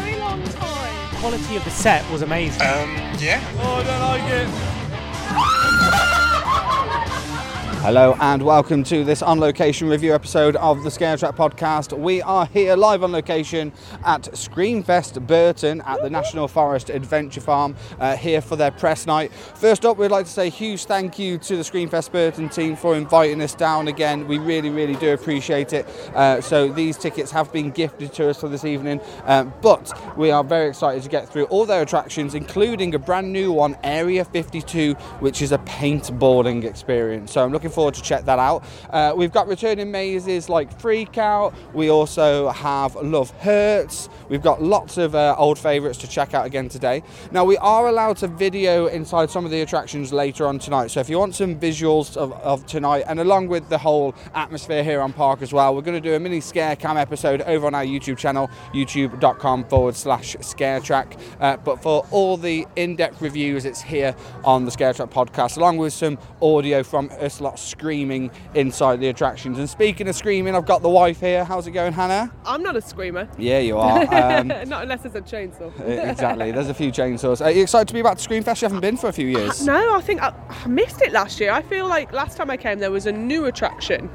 very long time. quality of the set was amazing. Um, yeah? Oh, I don't like it. Hello and welcome to this on location review episode of the Scare Track podcast. We are here live on location at Screamfest Burton at the National Forest Adventure Farm uh, here for their press night. First up, we'd like to say a huge thank you to the Screamfest Burton team for inviting us down again. We really, really do appreciate it. Uh, so these tickets have been gifted to us for this evening, uh, but we are very excited to get through all their attractions, including a brand new one, Area 52, which is a paintballing experience. So I'm looking forward to check that out. Uh, we've got returning mazes like Freak Out. We also have Love Hurts. We've got lots of uh, old favourites to check out again today. Now we are allowed to video inside some of the attractions later on tonight. So if you want some visuals of, of tonight and along with the whole atmosphere here on Park as well, we're going to do a mini scare cam episode over on our YouTube channel, youtube.com forward slash scare track. Uh, but for all the in-depth reviews, it's here on the Scare Track podcast, along with some audio from us lot screaming inside the attractions. And speaking of screaming, I've got the wife here. How's it going, Hannah? I'm not a screamer. Yeah, you are. Um, not unless it's a chainsaw. exactly. There's a few chainsaws. Are you excited to be back to Screamfest? You haven't been for a few years. No, I think I, I missed it last year. I feel like last time I came there was a new attraction.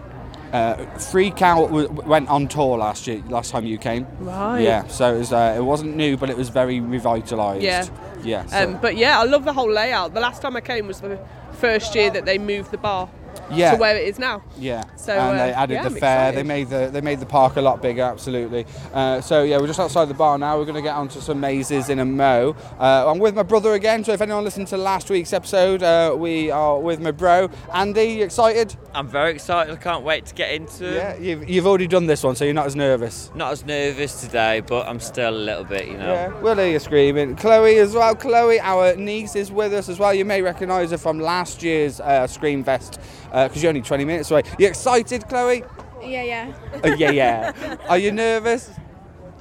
Uh, Freak Out w- went on tour last year. Last time you came. Right. Yeah. So it was. Uh, it wasn't new, but it was very revitalised. Yeah. Yeah. so- Um, but yeah, I love the whole layout. The last time I came was the first year that they moved the bar yeah. to where it is now. Yeah, So, and they uh, added yeah, the I'm fair. They made the they made the park a lot bigger. Absolutely. Uh, so yeah, we're just outside the bar now. We're going to get onto some mazes in a mo. Uh, I'm with my brother again. So if anyone listened to last week's episode, uh, we are with my bro Andy. You excited? I'm very excited. I can't wait to get into. Yeah, you've, you've already done this one, so you're not as nervous. Not as nervous today, but I'm still a little bit, you know. Yeah, we'll hear you screaming. Chloe as well. Chloe, our niece, is with us as well. You may recognise her from last year's uh, Screamfest because you're only 20 minutes away. You excited, Chloe? Yeah, yeah. Uh, yeah, yeah. Are you nervous?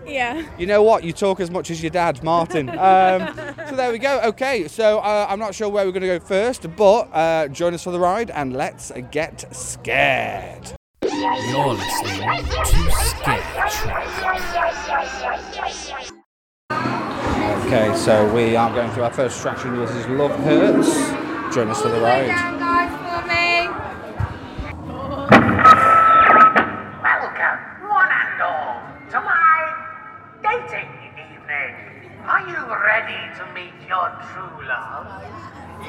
Yeah. You know what? You talk as much as your dad, Martin. Um, so there we go. Okay, so uh, I'm not sure where we're going to go first, but uh, join us for the ride and let's get scared. You're listening to Scare Track. Okay, so we are going through our first attraction. This is Love Hurts. Join us for the ride. Welcome, one and all, to my dating evening. Are you ready to meet your true love?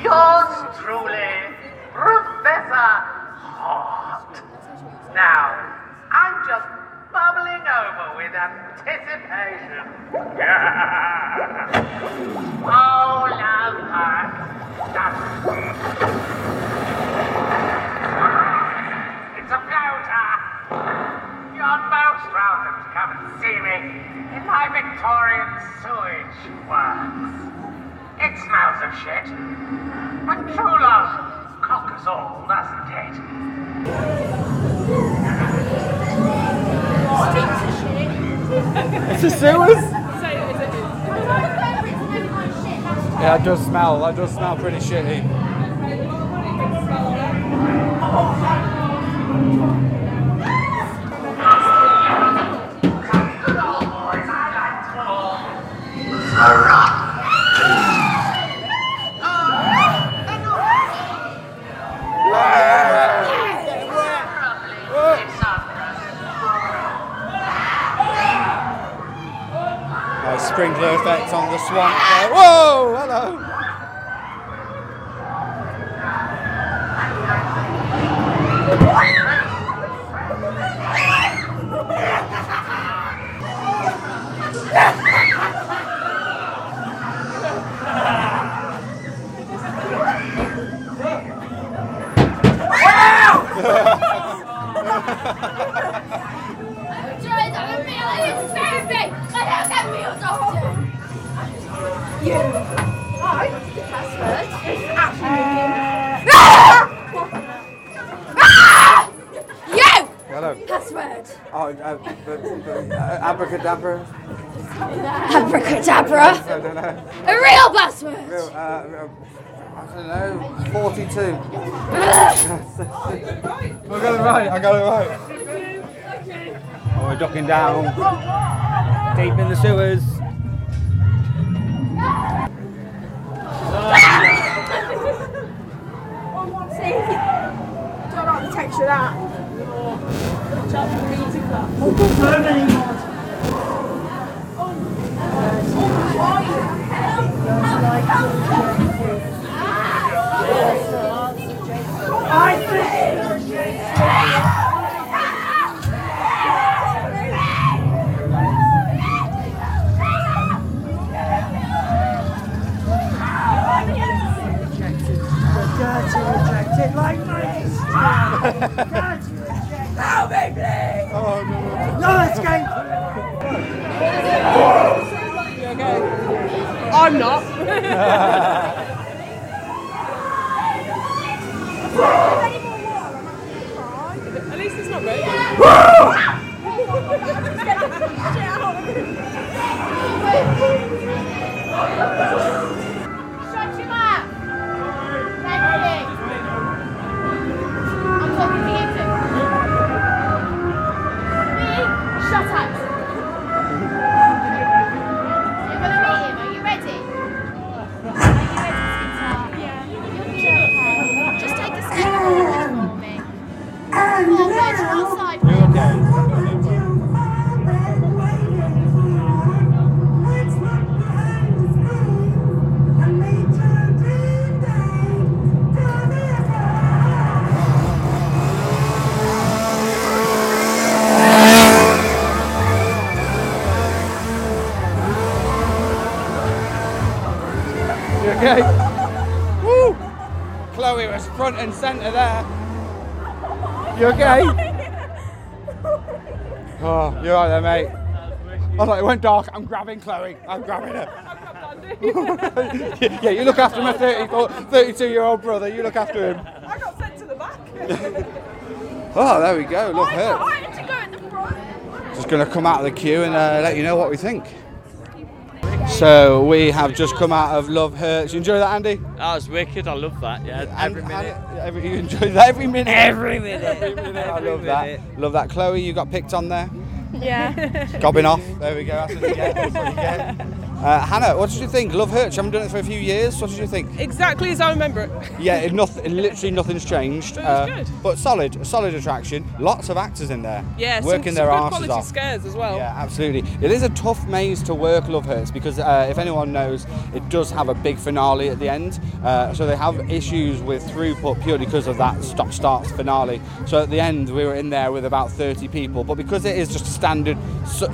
Yours truly, Professor Hot. Now, I'm just bubbling over with anticipation. It's the sewers? Yeah, it does smell. That does smell pretty shitty. swank there. Whoa, hello. abracadabra. Abracadabra. I don't know. A real password. Real, uh, uh, I don't know. Forty-two. I got it right. I got it right. Oh, we're ducking down deep in the sewers. See? Don't like the texture of that. Help me, please! Oh, no, no, no. no escape! I'm not. At least it's not raining. You okay? Oh, you're right there, mate. I was like, it went dark. I'm grabbing Chloe. I'm grabbing her. yeah, you look after my 34 32 year old brother. You look after him. I got sent to the back. Oh, there we go. Look, her. wanted to go at the front. Just going to come out of the queue and uh, let you know what we think. So we have just come out of Love Hurts. You enjoy that, Andy? That was wicked. I love that. Yeah, every And- minute. and- every, you enjoyed that every minute. Every minute. Every minute. I love minute. that. Love that. Chloe, you got picked on there. Yeah. Gobbing off. There we go. That's what you get. That's what you get. Uh, Hannah, what did you think? Love Hurts. You haven't done it for a few years. What did you think? Exactly as I remember it. Yeah, it nothing, literally nothing's changed. But good. But solid, solid attraction. Lots of actors in there. Yeah, some, working some their good quality off. scares as well. Yeah, absolutely. It is a tough maze to work, Love Hurts, because uh, if anyone knows, it does have a big finale at the end. Uh, so they have issues with throughput purely because of that stop start finale. So at the end, we were in there with about 30 people, but because it is just a standard,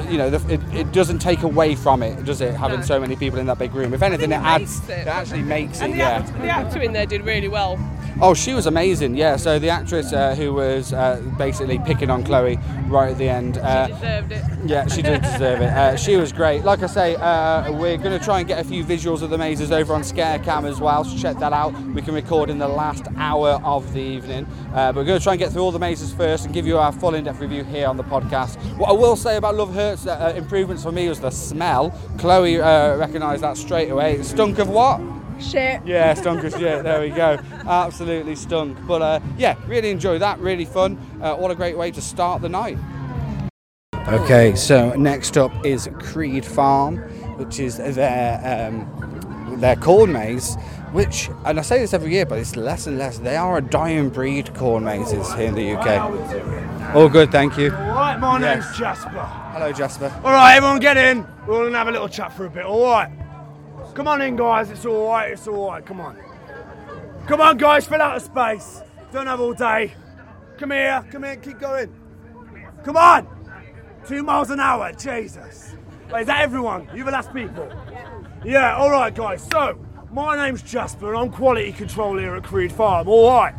you know, the, it, it doesn't take away from it, does it, having No. so many people in that big room? If anything, it, it adds, it. it actually makes And it, the, yeah. act, the actor in there did really well. Oh, she was amazing. Yeah. So the actress uh, who was uh, basically picking on Chloe right at the end. Uh, Deserved it. yeah, she did deserve it. Uh, she was great. Like I say, uh, we're going to try and get a few visuals of the mazes over on Scarecam as well. So check that out. We can record in the last hour of the evening. Uh, but we're going to try and get through all the mazes first and give you our full in-depth review here on the podcast. What I will say about Love Hurts, improvements for me was the smell. Chloe uh, recognised that straight away. It stunk of what? Shit. Yeah, stunk as shit. There we go. Absolutely stunk. But uh, yeah, really enjoy that. Really fun. Uh, what a great way to start the night. Okay, so next up is Creed Farm, which is their um, their corn maze. Which, and I say this every year, but it's less and less. They are a dying breed corn mazes here in the UK. All good, thank you. Alright, my Yes. name's Jasper. Hello, Jasper. Alright, everyone get in. We're gonna have a little chat for a bit, alright? Come on in, guys. It's alright, it's alright. Come on. Come on, guys, fill out the space. Don't have all day. Come here, come here, keep going. Come on! Two miles an hour, Jesus. Wait, is that everyone? You the last people? Yeah, alright, guys. So, my name's Jasper and I'm quality control here at Creed Farm. All right.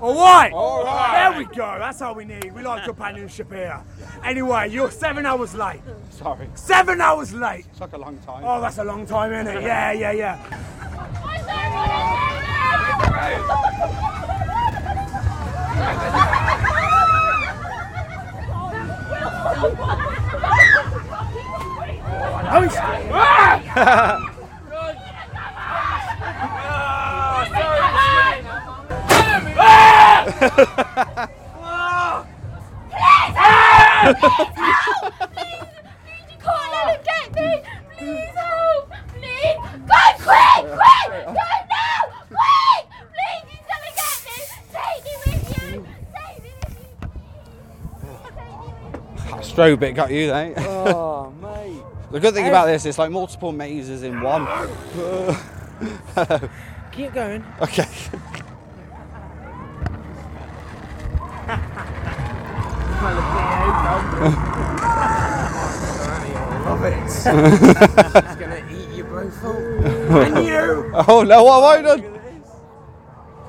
All right. All right. There we go. That's all we need. We like companionship here. Anyway, you're seven hours late. Sorry. Seven hours late. It's like a long time. Oh, that's a long time, isn't it? Yeah, yeah, yeah. Oh, he's- ah Can't let him get me! Please help! Please! Go quick! Quick! Go now! Quick! Please, he's gonna get me! Take me with you! Take me with you! That strobe bit got you, eh? Oh, mate. The good thing about this is like multiple mazes in one. Keep going. okay. Love it. it's gonna eat you both up. and you! Oh no, what have I done?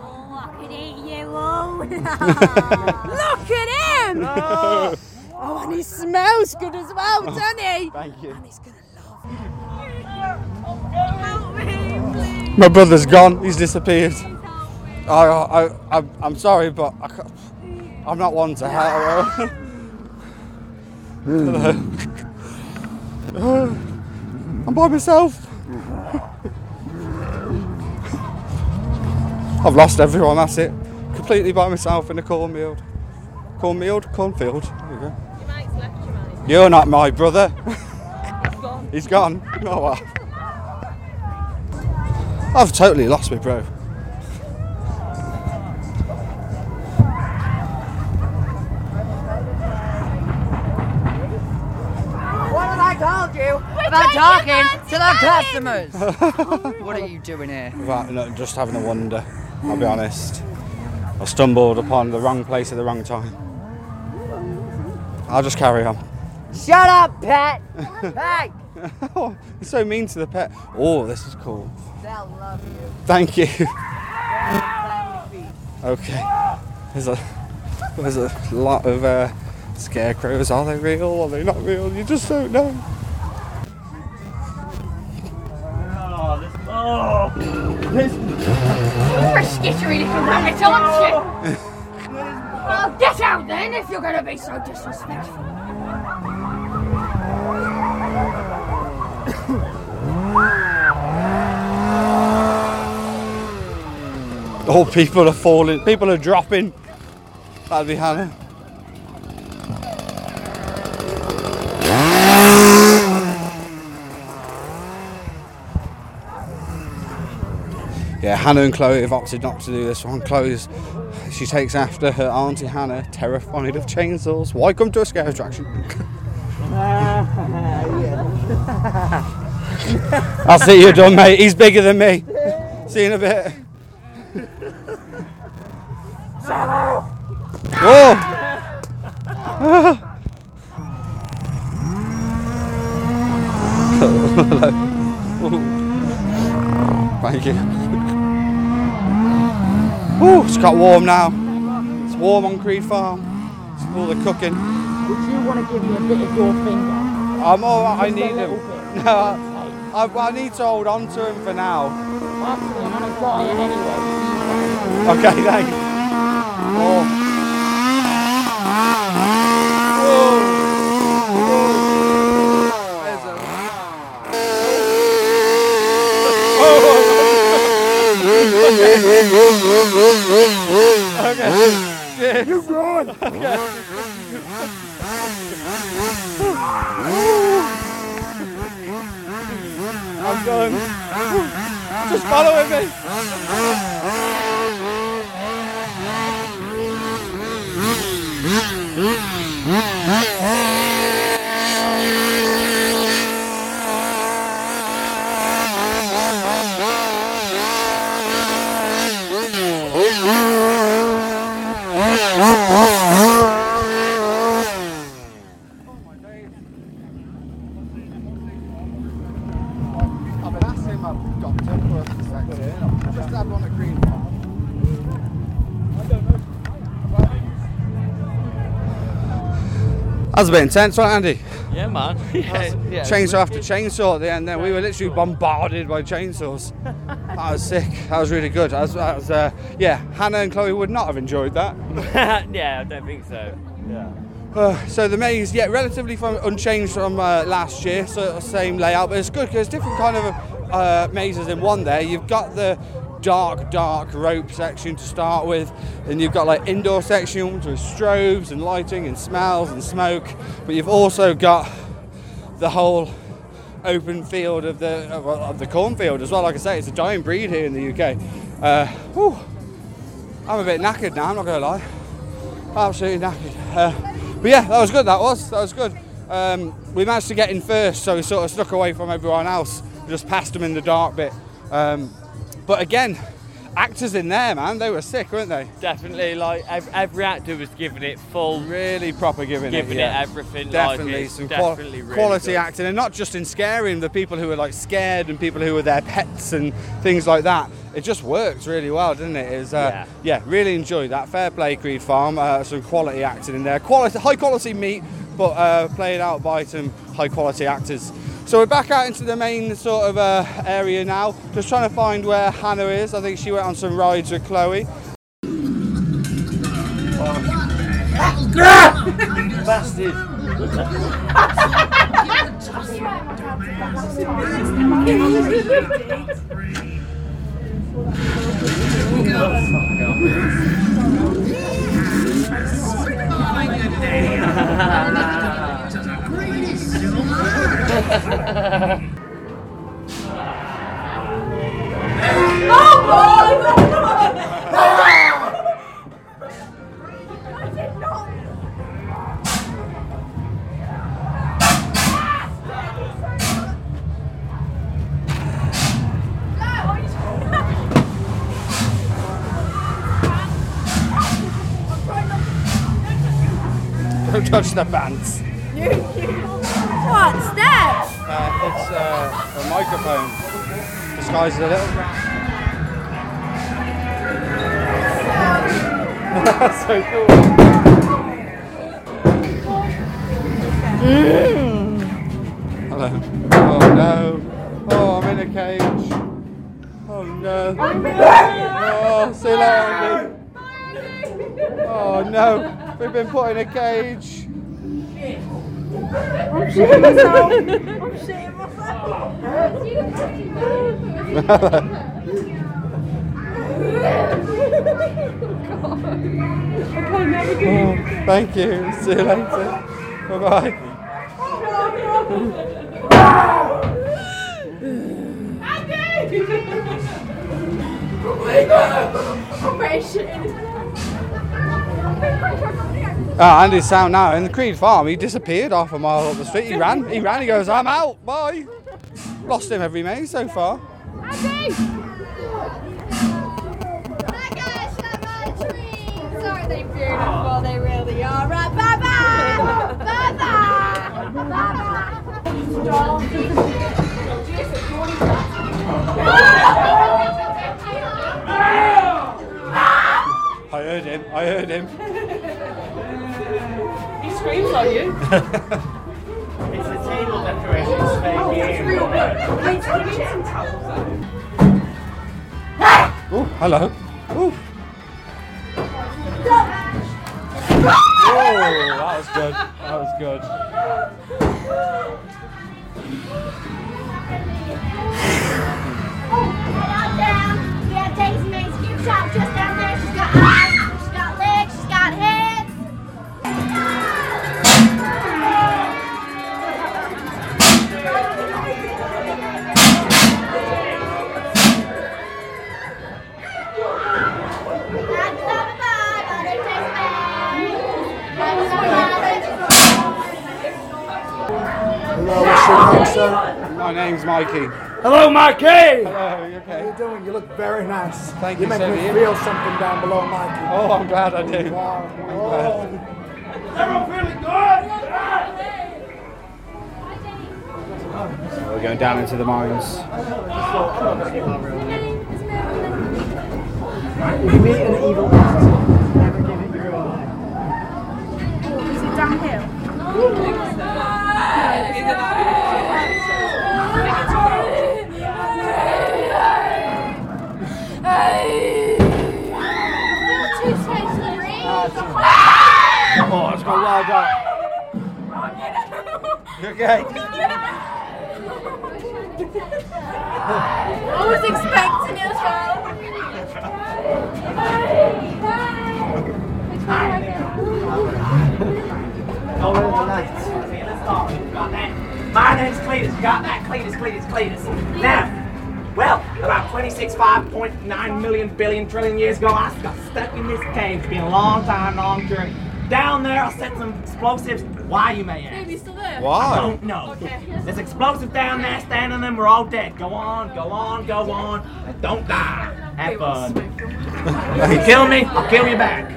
Oh, I can eat you all! Look at him! Oh, and he smells good as well, doesn't he? Thank you. And he's gonna love you. Help me, please. My brother's gone. He's disappeared. I, I, I, I'm sorry, but I can't, I'm not one to help. I'm by myself. I've lost everyone. That's it. Completely by myself in a cornfield. Cornfield, cornfield. There you go. Your mate's left you, mate. You're not my brother. He's gone. He's. Oh well. I've totally lost me, bro. What have I told you about talking to the customers? what are you doing here? Right, no, just having a wonder. I'll be honest. I stumbled upon the wrong place at the wrong time. I'll just carry on. Shut up, pet! hey! oh, you're so mean to the pet. Oh, this is cool. They'll love you. Thank you. Okay. There's a there's a lot of uh, scarecrows. Are they real? Are they not real? You just don't know. Oh, this Oh. You're a skittery little rabbit, aren't you? well, get out then if you're gonna be so disrespectful. Oh, people are falling. People are dropping. That'd be Hannah. Yeah, Hannah and Chloe have opted not to do this one. Chloe's, she takes after her auntie Hannah, terrified of chainsaws. Why come to a scare attraction? I'll see you done, mate. He's bigger than me. See you in a bit. Whoa! Thank you. Ooh, it's got warm now. It's warm on Creed Farm. It's all the cooking. Would you want to give me a bit of your finger? I'm all right. I need little him. No, I, I, I need to hold on to him for now. Actually, I'm gonna got it anyway. Okay, thanks. Oh. oh. oh. You run! I'm done. Just following me. I've been asking my doctor for a second. Just had one at Green Farm. I don't know. That was a bit intense, wasn't Andy? Yeah, man. yeah, yeah. chainsaw after chainsaw at the end. Then we were literally bombarded by chainsaws. that was sick. That was really good. That was, that was, uh, yeah, Hannah and Chloe would not have enjoyed that. yeah, I don't think so. Yeah. Uh, so the maze, yeah, relatively from, unchanged from uh, last year, so same layout, but it's good because different kind of uh, mazes in one. There, you've got the dark, dark rope section to start with, and you've got like indoor sections with strobes and lighting and smells and smoke, but you've also got the whole open field of the of, of the cornfield as well. Like I say, it's a dying breed here in the UK. Uh, whew, I'm a bit knackered now. I'm not gonna lie, absolutely knackered. Uh, but yeah, that was good. That was that was good. Um, we managed to get in first, so we sort of stuck away from everyone else. We just passed them in the dark bit. Um, but again, actors in there, man, they were sick, weren't they? Definitely, like ev- every actor was giving it full, Really proper giving, giving it, yeah. it everything. Definitely like, some qual- definitely really quality good. acting, and not just in scaring the people who were like scared and people who were their pets and things like that. It just worked really well, didn't it? Is uh, yeah. really enjoyed that. Fair play, Creed Farm. Uh, some quality acting in there, quality, high quality meat, but uh, played out by some high quality actors. So we're back out into the main sort of uh, area now, just trying to find where Hannah is. I think she went on some rides with Chloe. Bastard. Don't touch the bands. Disguised a little. That's so cool. Mm. Hello. Oh no. Oh, I'm in a cage. Oh no. Oh, see you later, Andy. Oh no. We've been put in a cage. I'm shitting myself. I'm shitting myself. Oh, thank you. See you later. Bye bye. Ah, Andy's sound now in the Creed Farm. He disappeared half a mile up the street. He ran. He ran. He goes, "I'm out. Bye." Lost him every maze so far. Sorry, they beautiful. They really bye bye. bye bye. I heard him. I heard him. He screams on you. It's a table decoration fake Oh, hello. Ooh. Oh, that was good. That was good. Oh, yeah, Daisy makes a cute shot just down there. She's got My name's Mikey. Hello, Mikey. Hello, you okay? How are you doing? You look very nice. Thank you. you, make so me you. feel something down below, Mikey. Oh, I'm glad I do. Wow. Oh. glad. Everyone feeling good? We're going down into the mines. If you meet an evil entity, never give it your all. Is it downhill? Oh, it's gone well done. You okay? I was expecting it as well. My name's Cletus. You got that? Cletus, Cletus, Cletus. Now, well, about 26.5.9 million billion trillion years ago, I got stuck in this cave. It's been a long time, long journey. Down there, I set some explosives. Why, you may ask? you still there? Why? I don't know. There's explosives down there, standing them, we're all dead. Go on, go on, go on, don't die. Have fun. if you kill me, I'll kill you back.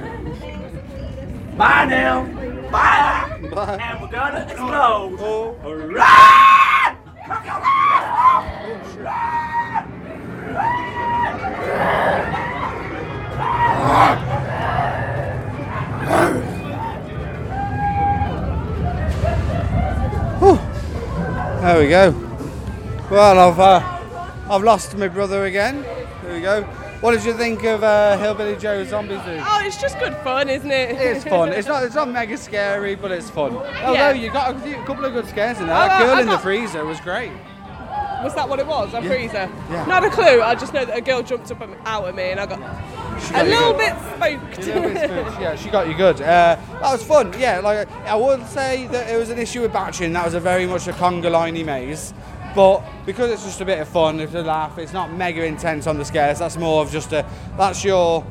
Bye now. Bye. Bye. And we're gonna explode. Oh, oh. Run! There we go. Well, I've uh, I've lost my brother again. There we go. What did you think of uh, Hillbilly Joe's Zombie Zoo? Oh, it's just good fun, isn't it? It's fun. It's not. It's not mega scary, but it's fun. Although Yeah. you got a, a couple of good scares in there. Oh, That girl I in the freezer was great. Was that what it was? A Yeah. freezer? Yeah. Not a clue. I just know that a girl jumped up out at me and I got a little bit spooked. A little bit spooked, yeah, she got you good. Uh, that was fun. Yeah, like I would say that it was an issue with batching. That was a very much a conga liney maze. But because it's just a bit of fun, it's a laugh. It's not mega intense on the scares. That's more of just a. That's your.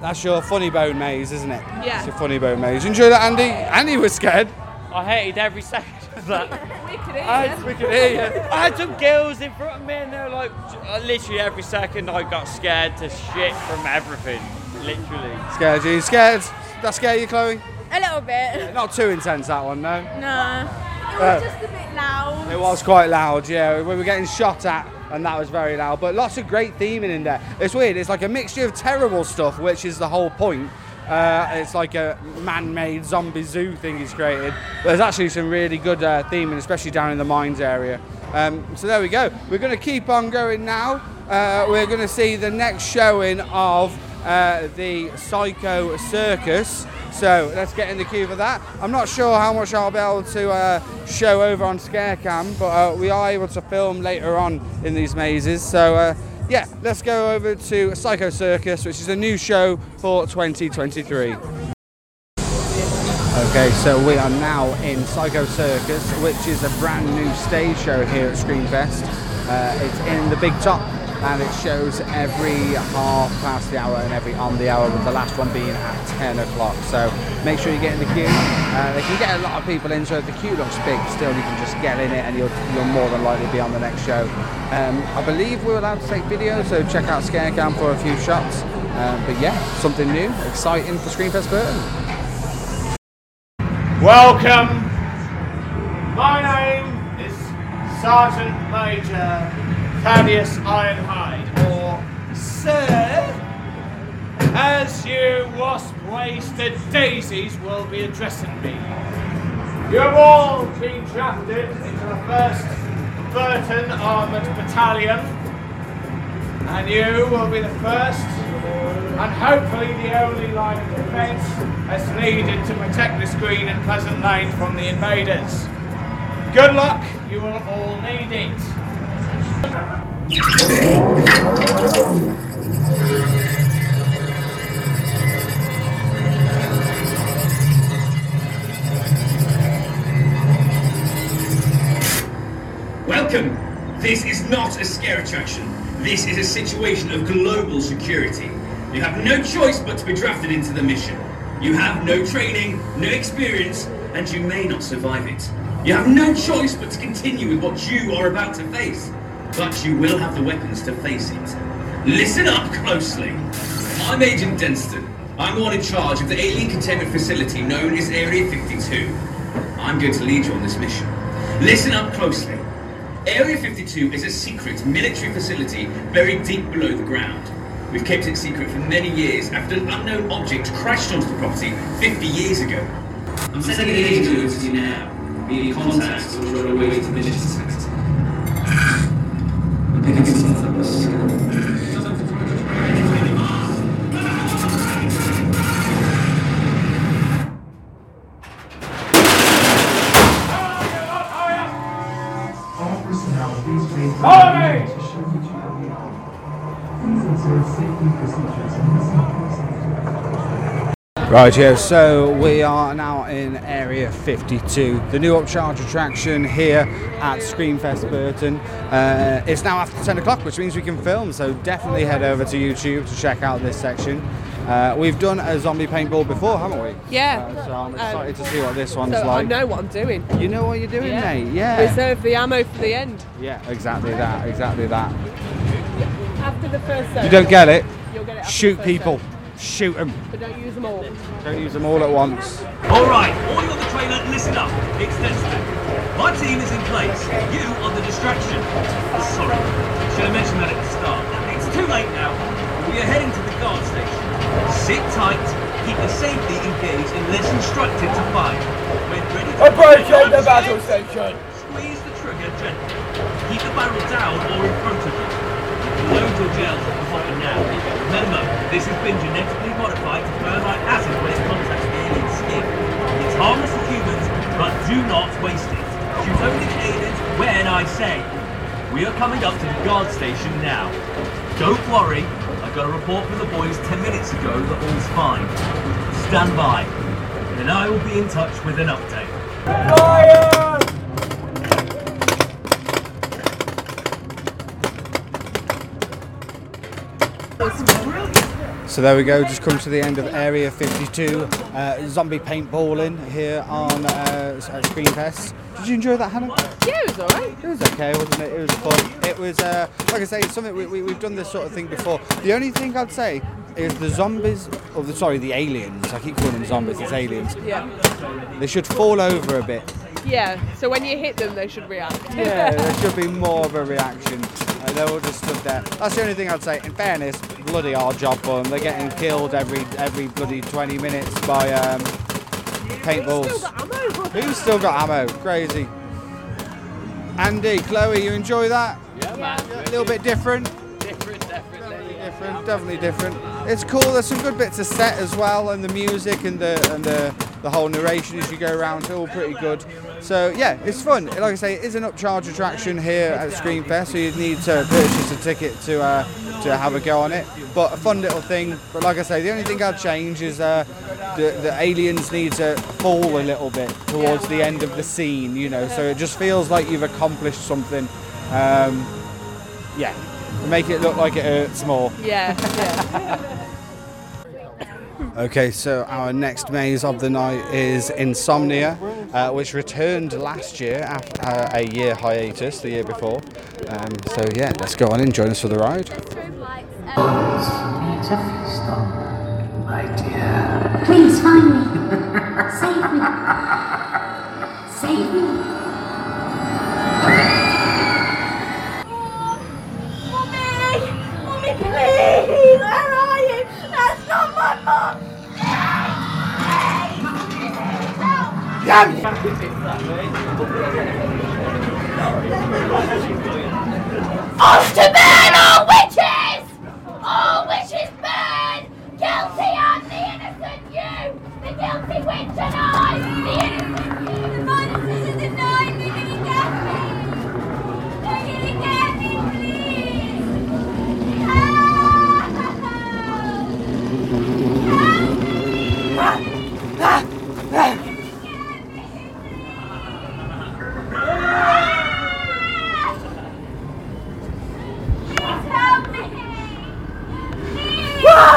That's your funny bone maze, isn't it? Yeah. It's your funny bone maze. Enjoy that, Andy. Andy was scared. I hated every second of that. we could hear I, you. We could hear you. I had some girls in front of me and they were like, uh, literally every second I got scared to shit from everything. Literally. Scared you? Scared? That scare you, Chloe? A little bit. Not too intense that one, no. No. It Uh, was just a bit loud. It was quite loud, yeah. We were getting shot at, and that was very loud. But lots of great theming in there. It's weird. It's like a mixture of terrible stuff, which is the whole point. Uh, it's like a man-made zombie zoo thing he's created. There's actually some really good uh, theming, especially down in the mines area. Um, so there we go. We're going to keep on going now. Uh, we're going to see the next showing of uh, the Psycho Circus. So let's get in the queue for that. I'm not sure how much I'll be able to uh, show over on Scarecam, but uh, we are able to film later on in these mazes. So uh, yeah, let's go over to Psycho Circus, which is a new show for 2023. Okay, so we are now in Psycho Circus, which is a brand new stage show here at Screamfest. Uh, it's in the Big Top, and it shows every half past the hour and every on the hour, with the last one being at 10 o'clock. So make sure you get in the queue. Uh, they can get a lot of people in, so if the queue looks big, still you can just get in it, and you'll, you'll more than likely be on the next show. Um, I believe we're allowed to take videos, so check out Scarecam for a few shots. Um, but yeah, something new, exciting for Screamfest Burton. Welcome. My name is Sergeant Major Thaddeus Ironhide, or Sir, as you wasp-waisted daisies will be addressing me. You have all been drafted into the 1st Burton Armoured Battalion, and you will be the first and hopefully the only line of defence that's needed to protect this green and pleasant lane from the invaders. Good luck, you will all need it. Welcome. This is not a scare attraction. This is a situation of global security. You have no choice but to be drafted into the mission. You have no training, no experience, and you may not survive it. You have no choice but to continue with what you are about to face. But you will have the weapons to face it. Listen up closely. I'm Agent Denston. I'm the one in charge of the alien containment facility known as Area 52. I'm going to lead you on this mission. Listen up closely. Area 52 is a secret military facility buried deep below the ground. We've kept it secret for many years after an unknown object crashed onto the property 50 years ago. I'm sending an agent to you now. Be in contact or you're away to mission Thank you. Right, yeah, so we are now in Area 52, the new upcharge attraction here at Screamfest Burton. Uh, it's now after 10 o'clock, which means we can film, so definitely head over to YouTube to check out this section. Uh, we've done a zombie paintball before, haven't we? Yeah. Uh, so I'm Um, excited to see what this one's so I know what I'm doing. You know what you're doing, Yeah. mate? Yeah. Reserve the ammo for the end. Yeah, exactly that, exactly that. After the first. You don't get it? You'll get it Shoot people. Shoot them. But don't use them all. Don't use them all at once. All right, all you on the trailer, listen up. It's Dexter. My team is in place. You are the distraction. Sorry, should have mentioned that at the start. It's too late now. We are heading to the guard station. Sit tight. Keep the safety engaged unless instructed to fire. When ready to Approaching the battle station. Squeeze the trigger gently. Keep the barrel down or in front of you. Gels at the bottom now. Remember, this has been genetically modified to like acid when it contacts alien skin. It's harmless to humans, but do not waste it. Shoot only the aliens when I say. We are coming up to the guard station now. Don't worry, I got a report from the boys 10 minutes ago that all's fine. Stand by, and I will be in touch with an update. So there we go, just come to the end of Area 52, uh, zombie paintballing here on uh, Screamfest. Did you enjoy that, Hannah? Yeah, it was alright. It was okay, wasn't it? It was fun. It was, uh, like I say, it's something we, we, we've done this sort of thing before. The only thing I'd say is the zombies, or the, sorry, the aliens. I keep calling them zombies, it's aliens. Yeah. They should fall over a bit. Yeah. So when you hit them, they should react. Yeah, there should be more of a reaction. Uh, they're all just stood there. That's the only thing I'd say. In fairness, bloody hard job for them. They're getting killed every every bloody 20 minutes by um, paintballs. Who's still got ammo? Crazy. Andy, Chloe, you enjoy that? Yeah, man. A little bit different. Different, definitely. Different, definitely different. It's cool. There's some good bits of set as well, and the music and the and the, the whole narration as you go around. All pretty good. So yeah, it's fun. Like I say, it is an upcharge attraction here at Screamfest, so you'd need to purchase a ticket to uh, to have a go on it. But a fun little thing. But like I say, the only thing I'd change is uh, the the aliens need to fall a little bit towards the end of the scene. You know, so it just feels like you've accomplished something. Um, yeah, make it look like it hurts more. Yeah. Yeah. Okay, so our next maze of the night is Insomnia, uh, which returned last year after uh, a year hiatus the year before. Um, so yeah, let's go on and join us for the ride. Please find me. Save me. Save me. Off to burn all witches! All witches burn! Guilty and the innocent you! The guilty witch and I!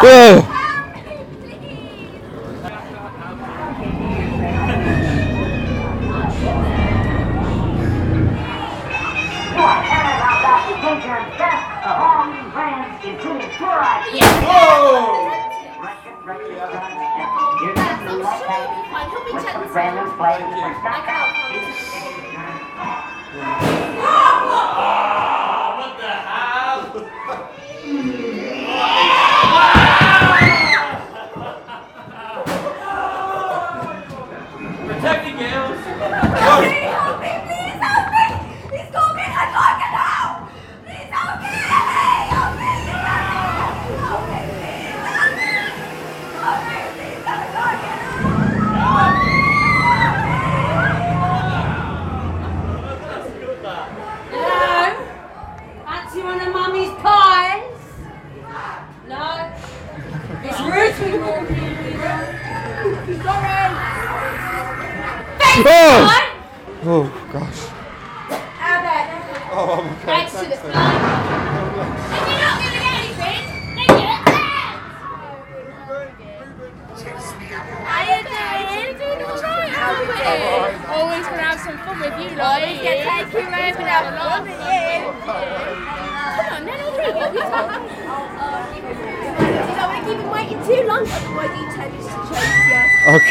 Whoa!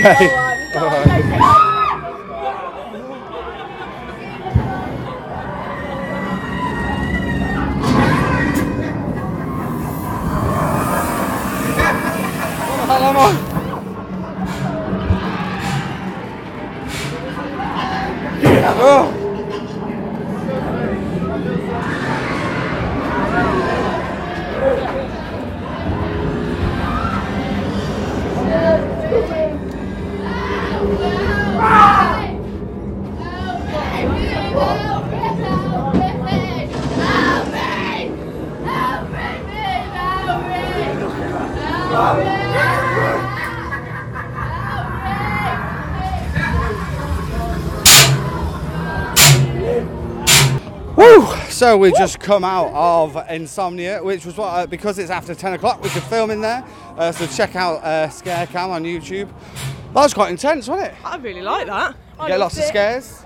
okay. Oh! Ờ. So we just come out of Insomnia, which was what uh, because it's after 10 o'clock, we could film in there. Uh, so check out uh, Scare Cam on YouTube. That was quite intense, wasn't it? I really like that. You get lots of scares.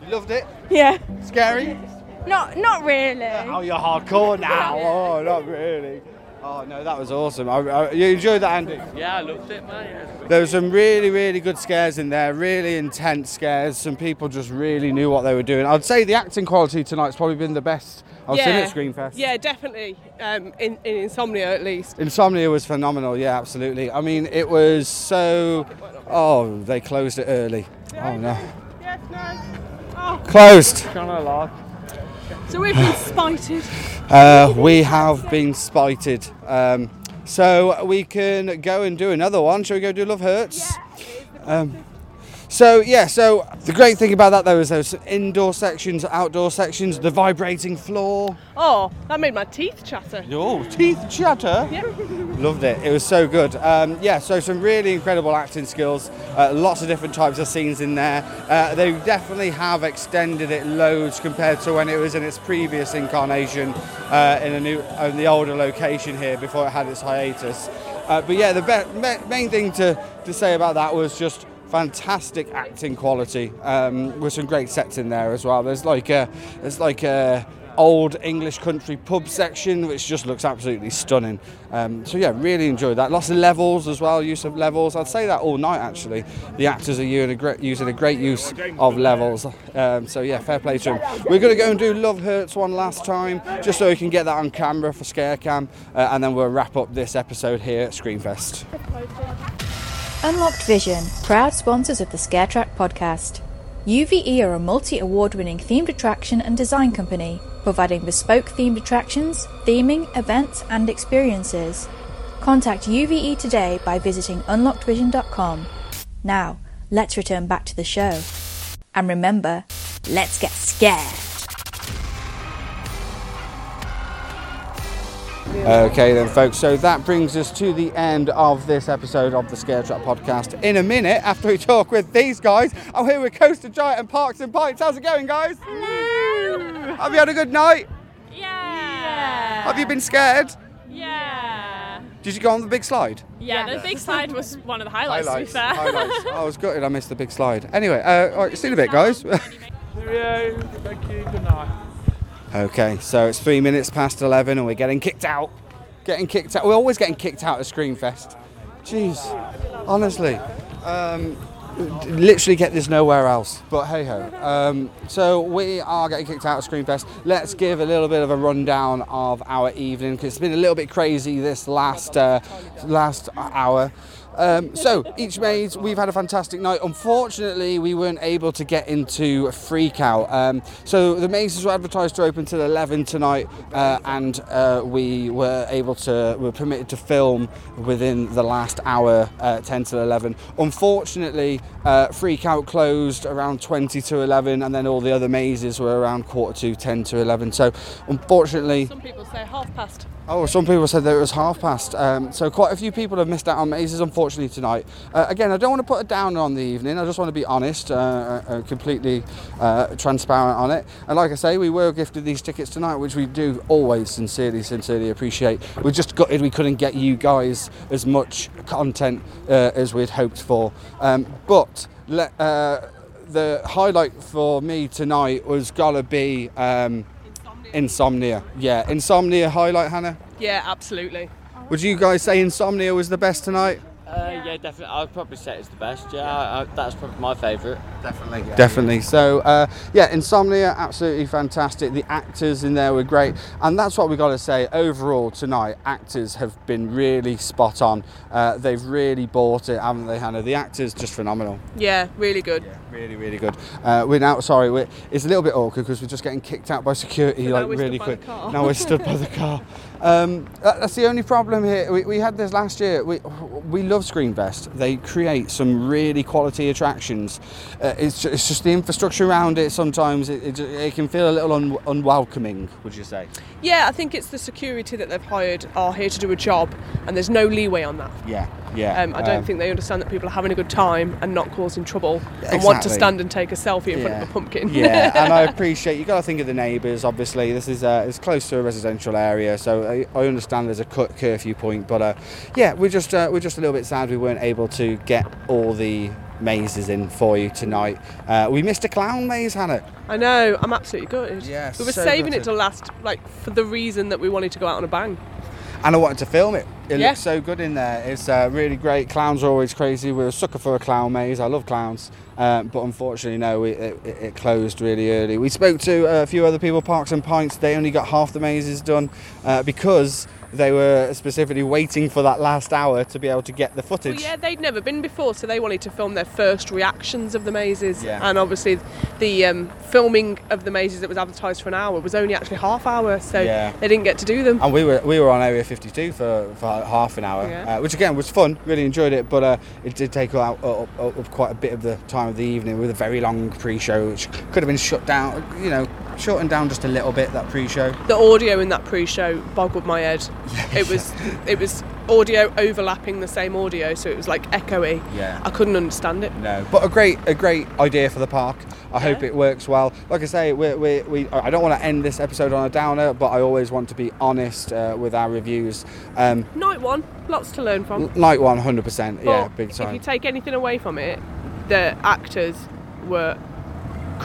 You loved it. Yeah. Scary. Not not really. Oh, you're hardcore now. Oh, not really. Oh no, that was awesome. I, I, you enjoyed that, Andy? Yeah, I loved it, man. Yeah. There were some really, really good scares in there, really intense scares. Some people just really knew what they were doing. I'd say the acting quality tonight's probably been the best I've seen at Screamfest. Yeah, definitely. Um, in, in Insomnia, at least. Insomnia was phenomenal, yeah, absolutely. I mean, it was so. Oh, they closed it early. Oh no. Yes, no. Oh. Closed. So we've been spited. Uh, we have been spited. Um, so we can go and do another one. Shall we go do Love Hurts? Um, so yeah, so the great thing about that though is those indoor sections, outdoor sections, the vibrating floor. Oh, that made my teeth chatter. Oh, teeth chatter. Yeah. Loved it. It was so good. Um, yeah, so some really incredible acting skills. Uh, lots of different types of scenes in there. Uh, they definitely have extended it loads compared to when it was in its previous incarnation uh, in a new, in the older location here before it had its hiatus. Uh, but yeah, the be- main thing to, to say about that was just fantastic acting quality um, with some great sets in there as well. There's like a, there's like a old English country pub section which just looks absolutely stunning. Um, so yeah, really enjoyed that. Lots of levels as well, use of levels. I'd say that all night actually. The actors are using a great, using a great use of levels. Um, so yeah, fair play to them. We're going to go and do Love Hurts one last time just so we can get that on camera for Scarecam, uh, and then we'll wrap up this episode here at Screamfest. Unlocked Vision, proud sponsors of the ScareTrack podcast. UVE are a multi award winning themed attraction and design company, providing bespoke themed attractions, theming, events, and experiences. Contact UVE today by visiting unlockedvision.com. Now, let's return back to the show. And remember, let's get scared. Okay, then, folks. So that brings us to the end of this episode of the ScareTrack podcast. In a minute, after we talk with these guys, I'm here with Coaster Giant and Parks and Pints. How's it going, guys? Hello. Have you had a good night? Yeah. Have you been scared? Yeah. Did you go on the big slide? Yeah, the big slide was one of the highlights, to be fair. highlights. I was gutted I missed the big slide. Anyway, uh, all right, see you in a bit, guys. Cheerio. Thank you. Good night. Okay, so it's three minutes past 11 and we're getting kicked out. Getting kicked out. We're always getting kicked out of Screamfest. Jeez, honestly. Um, literally get this nowhere else, but hey ho. Um, so we are getting kicked out of Screamfest. Let's give a little bit of a rundown of our evening because it's been a little bit crazy this last uh, last hour. Um, so each maze, we've had a fantastic night. Unfortunately, we weren't able to get into Freakout. Um, so the mazes were advertised to open till 11 tonight, uh, and uh, we were able to, we were permitted to film within the last hour, uh, 10 till 11. Unfortunately, uh, Freakout closed around 20 to 11, and then all the other mazes were around quarter to 10 to 11. So unfortunately, Some people say half past. Oh, some people said that it was half past. Um, so quite a few people have missed out on mazes, unfortunately, tonight. Uh, again, I don't want to put a down on the evening. I just want to be honest, uh, uh, completely uh, transparent on it. And like I say, we were gifted these tickets tonight, which we do always sincerely, sincerely appreciate. We just gutted we couldn't get you guys as much content uh, as we'd hoped for. Um, but uh, the highlight for me tonight was gonna be. Um, Insomnia. Yeah, Insomnia highlight, Hannah. Yeah, absolutely. Would you guys say Insomnia was the best tonight? Uh, yeah, definitely. I'd probably say it's the best. Yeah, I, I, that's probably my favourite. Definitely. Definitely. So, uh, yeah, Insomnia, absolutely fantastic. The actors in there were great. And that's what we got to say. Overall, tonight, actors have been really spot on. Uh, they've really bought it, haven't they, Hannah? The actors, just phenomenal. Yeah, really good. Yeah, really, really good. Uh, we're now, sorry, we're, it's a little bit awkward because we're just getting kicked out by security So like really quick. Now we're stood by the car. Um, that- that's the only problem here. We, we had this last year. We, we love Screamfest. They create some really quality attractions. Uh, it's, it's just the infrastructure around it. Sometimes it, it, it can feel a little un, unwelcoming. Would you say? Yeah, I think it's the security that they've hired are here to do a job, and there's no leeway on that. Yeah, yeah. Um, I don't Um, think they understand that people are having a good time and not causing trouble and want to stand and take a selfie in front of a pumpkin. yeah, and I appreciate you got to think of the neighbours. Obviously, this is uh, it's close to a residential area, so I, I understand there's a cut curfew point. But uh, yeah, we're just uh, we're just a little bit sad we weren't able to get all the mazes in for you tonight. Uh, we missed a clown maze, Hannah. I know, I'm absolutely gutted. Yeah, we were so saving it to last, like, for the reason that we wanted to go out on a bang. And I wanted to film it. It Yeah. looks so good in there. It's uh, really great. Clowns are always crazy. We're a sucker for a clown maze. I love clowns. Um, but unfortunately, no, we, it, it closed really early. We spoke to a few other people, Parks and Pints. They only got half the mazes done uh, because they were specifically waiting for that last hour to be able to get the footage. Well, yeah, they'd never been before, so they wanted to film their first reactions of the mazes. Yeah. And obviously, the um, filming of the mazes that was advertised for an hour was only actually half hour, so Yeah. they didn't get to do them. And we were we were on Area 52 for, for half an hour, Yeah. uh, which again was fun. Really enjoyed it, but uh, it did take up, up, up quite a bit of the time of the evening with a very long pre-show, which could have been shut down. You know, shortened down just a little bit that pre-show. The audio in that pre-show boggled my head. It was it was audio overlapping the same audio, so it was like echoey. Yeah. I couldn't understand it. No, but a great a great idea for the park. I hope it works well. Like I say, we we we I don't want to end this episode on a downer, but I always want to be honest uh, with our reviews. Um, Night one, lots to learn from. night one, hundred percent. Yeah, big time. If you take anything away from it, the actors were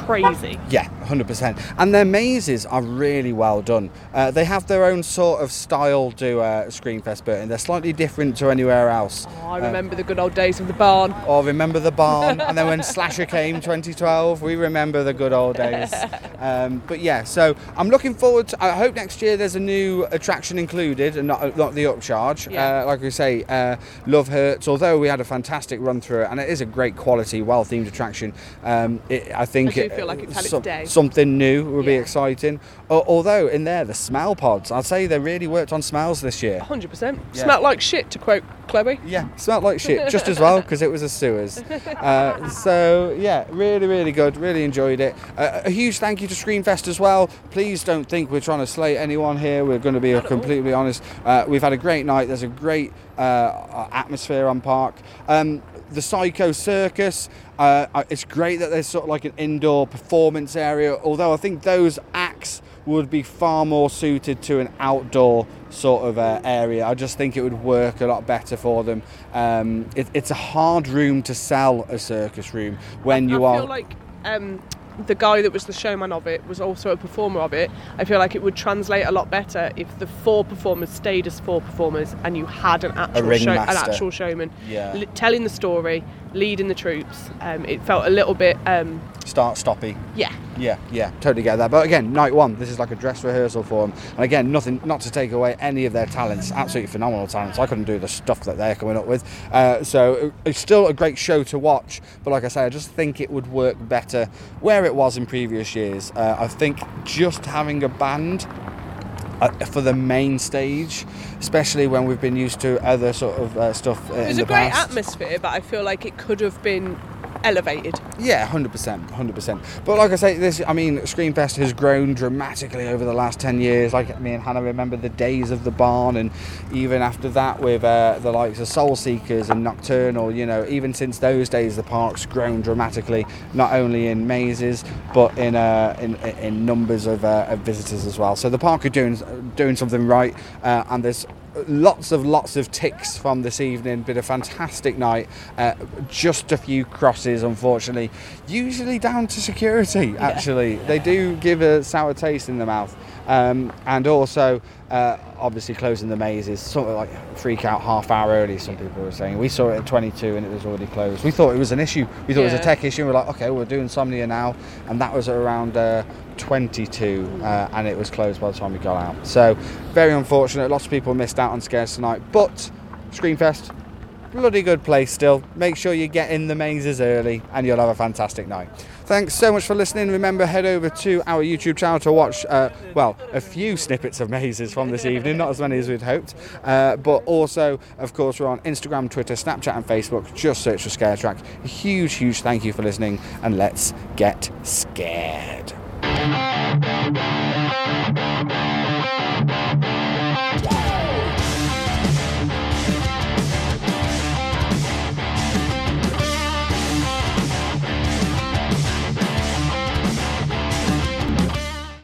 crazy. Yeah, 100%. And their mazes are really well done. Uh, they have their own sort of style to uh, Screamfest Burton. They're slightly different to anywhere else. Oh, I remember the good old days of the barn. Or remember the barn. and then when Slasher came 2012, we remember the good old days. Um, but yeah, so I'm looking forward to. I hope next year there's a new attraction included and not, not the upcharge. Yeah. Uh, like we say, uh, Love Hurts, although we had a fantastic run through it and it is a great quality, well themed attraction, um, it, I think I do feel like it's had its some- day. something new will be exciting. Al- although in there, the smell pods, I'd say they really worked on smells this year. 100%. Yeah. Smelt like shit, to quote Chloe. Yeah, smelled like shit just as well because it was a sewers. Uh, so yeah, really, really good. Really enjoyed it. Uh, a huge thank you to Screamfest as well. Please don't think we're trying to slate anyone here. We're going to be completely honest. Uh, we've had a great night. There's a great uh, atmosphere on Park. Um, the Psycho Circus. Uh, uh, it's great that there's sort of like an indoor performance area. Although I think those acts would be far more suited to an outdoor sort of uh, area. I just think it would work a lot better for them. Um, it, it's a hard room to sell a circus room when you I are. feel like um, the guy that was the showman of it was also a performer of it. I feel like it would translate a lot better if the four performers stayed as four performers and you had an actual show, an actual showman Yeah. li- telling the story, leading the troops. Um, it felt a little bit, um, Start stoppy. yeah, Yeah, yeah, totally get that. But again, night one, this is like a dress rehearsal for them. And again, nothing, not to take away any of their talents, absolutely phenomenal talents. I couldn't do the stuff that they're coming up with. Uh, so it's still a great show to watch. But like I say, I just think it would work better where it was in previous years. Uh, I think just having a band uh, for the main stage, especially when we've been used to other sort of uh, stuff uh, it was a great past. atmosphere, but I feel like it could have been elevated. Yeah, hundred percent, hundred percent. But like I say, this I mean, Screamfest has grown dramatically over the last ten years. Like me and Hannah remember the days of the barn, and even after that, with uh, the likes of Soul Seekers and Nocturnal. You know, even since those days, the park's grown dramatically, not only in mazes but in uh, in, in numbers of, uh, of visitors as well. So the park are doing doing something right, uh, and there's lots of lots of ticks from this evening. Been a fantastic night. Uh, just a few crosses, unfortunately. Usually down to security. Actually, they do give a sour taste in the mouth. Um, and also, uh, obviously, closing the maze is sort of like freak out half hour early. Some people were saying we saw it at 22 and it was already closed. We thought it was an issue. We thought it was a tech issue. We're like, okay, we're doing Somnia now, and that was at around uh, 22, uh, and it was closed by the time we got out. So very unfortunate. Lots of people missed out on Scares tonight, but Screamfest, bloody good place still. Make sure you get in the mazes early, and you'll have a fantastic night. Thanks so much for listening. Remember, head over to our YouTube channel to watch, uh, well, a few snippets of mazes from this evening, not as many as we'd hoped. Uh, but also, of course, we're on Instagram, Twitter, Snapchat, and Facebook. Just search for Scare Track. A huge, huge thank you for listening, and let's get scared.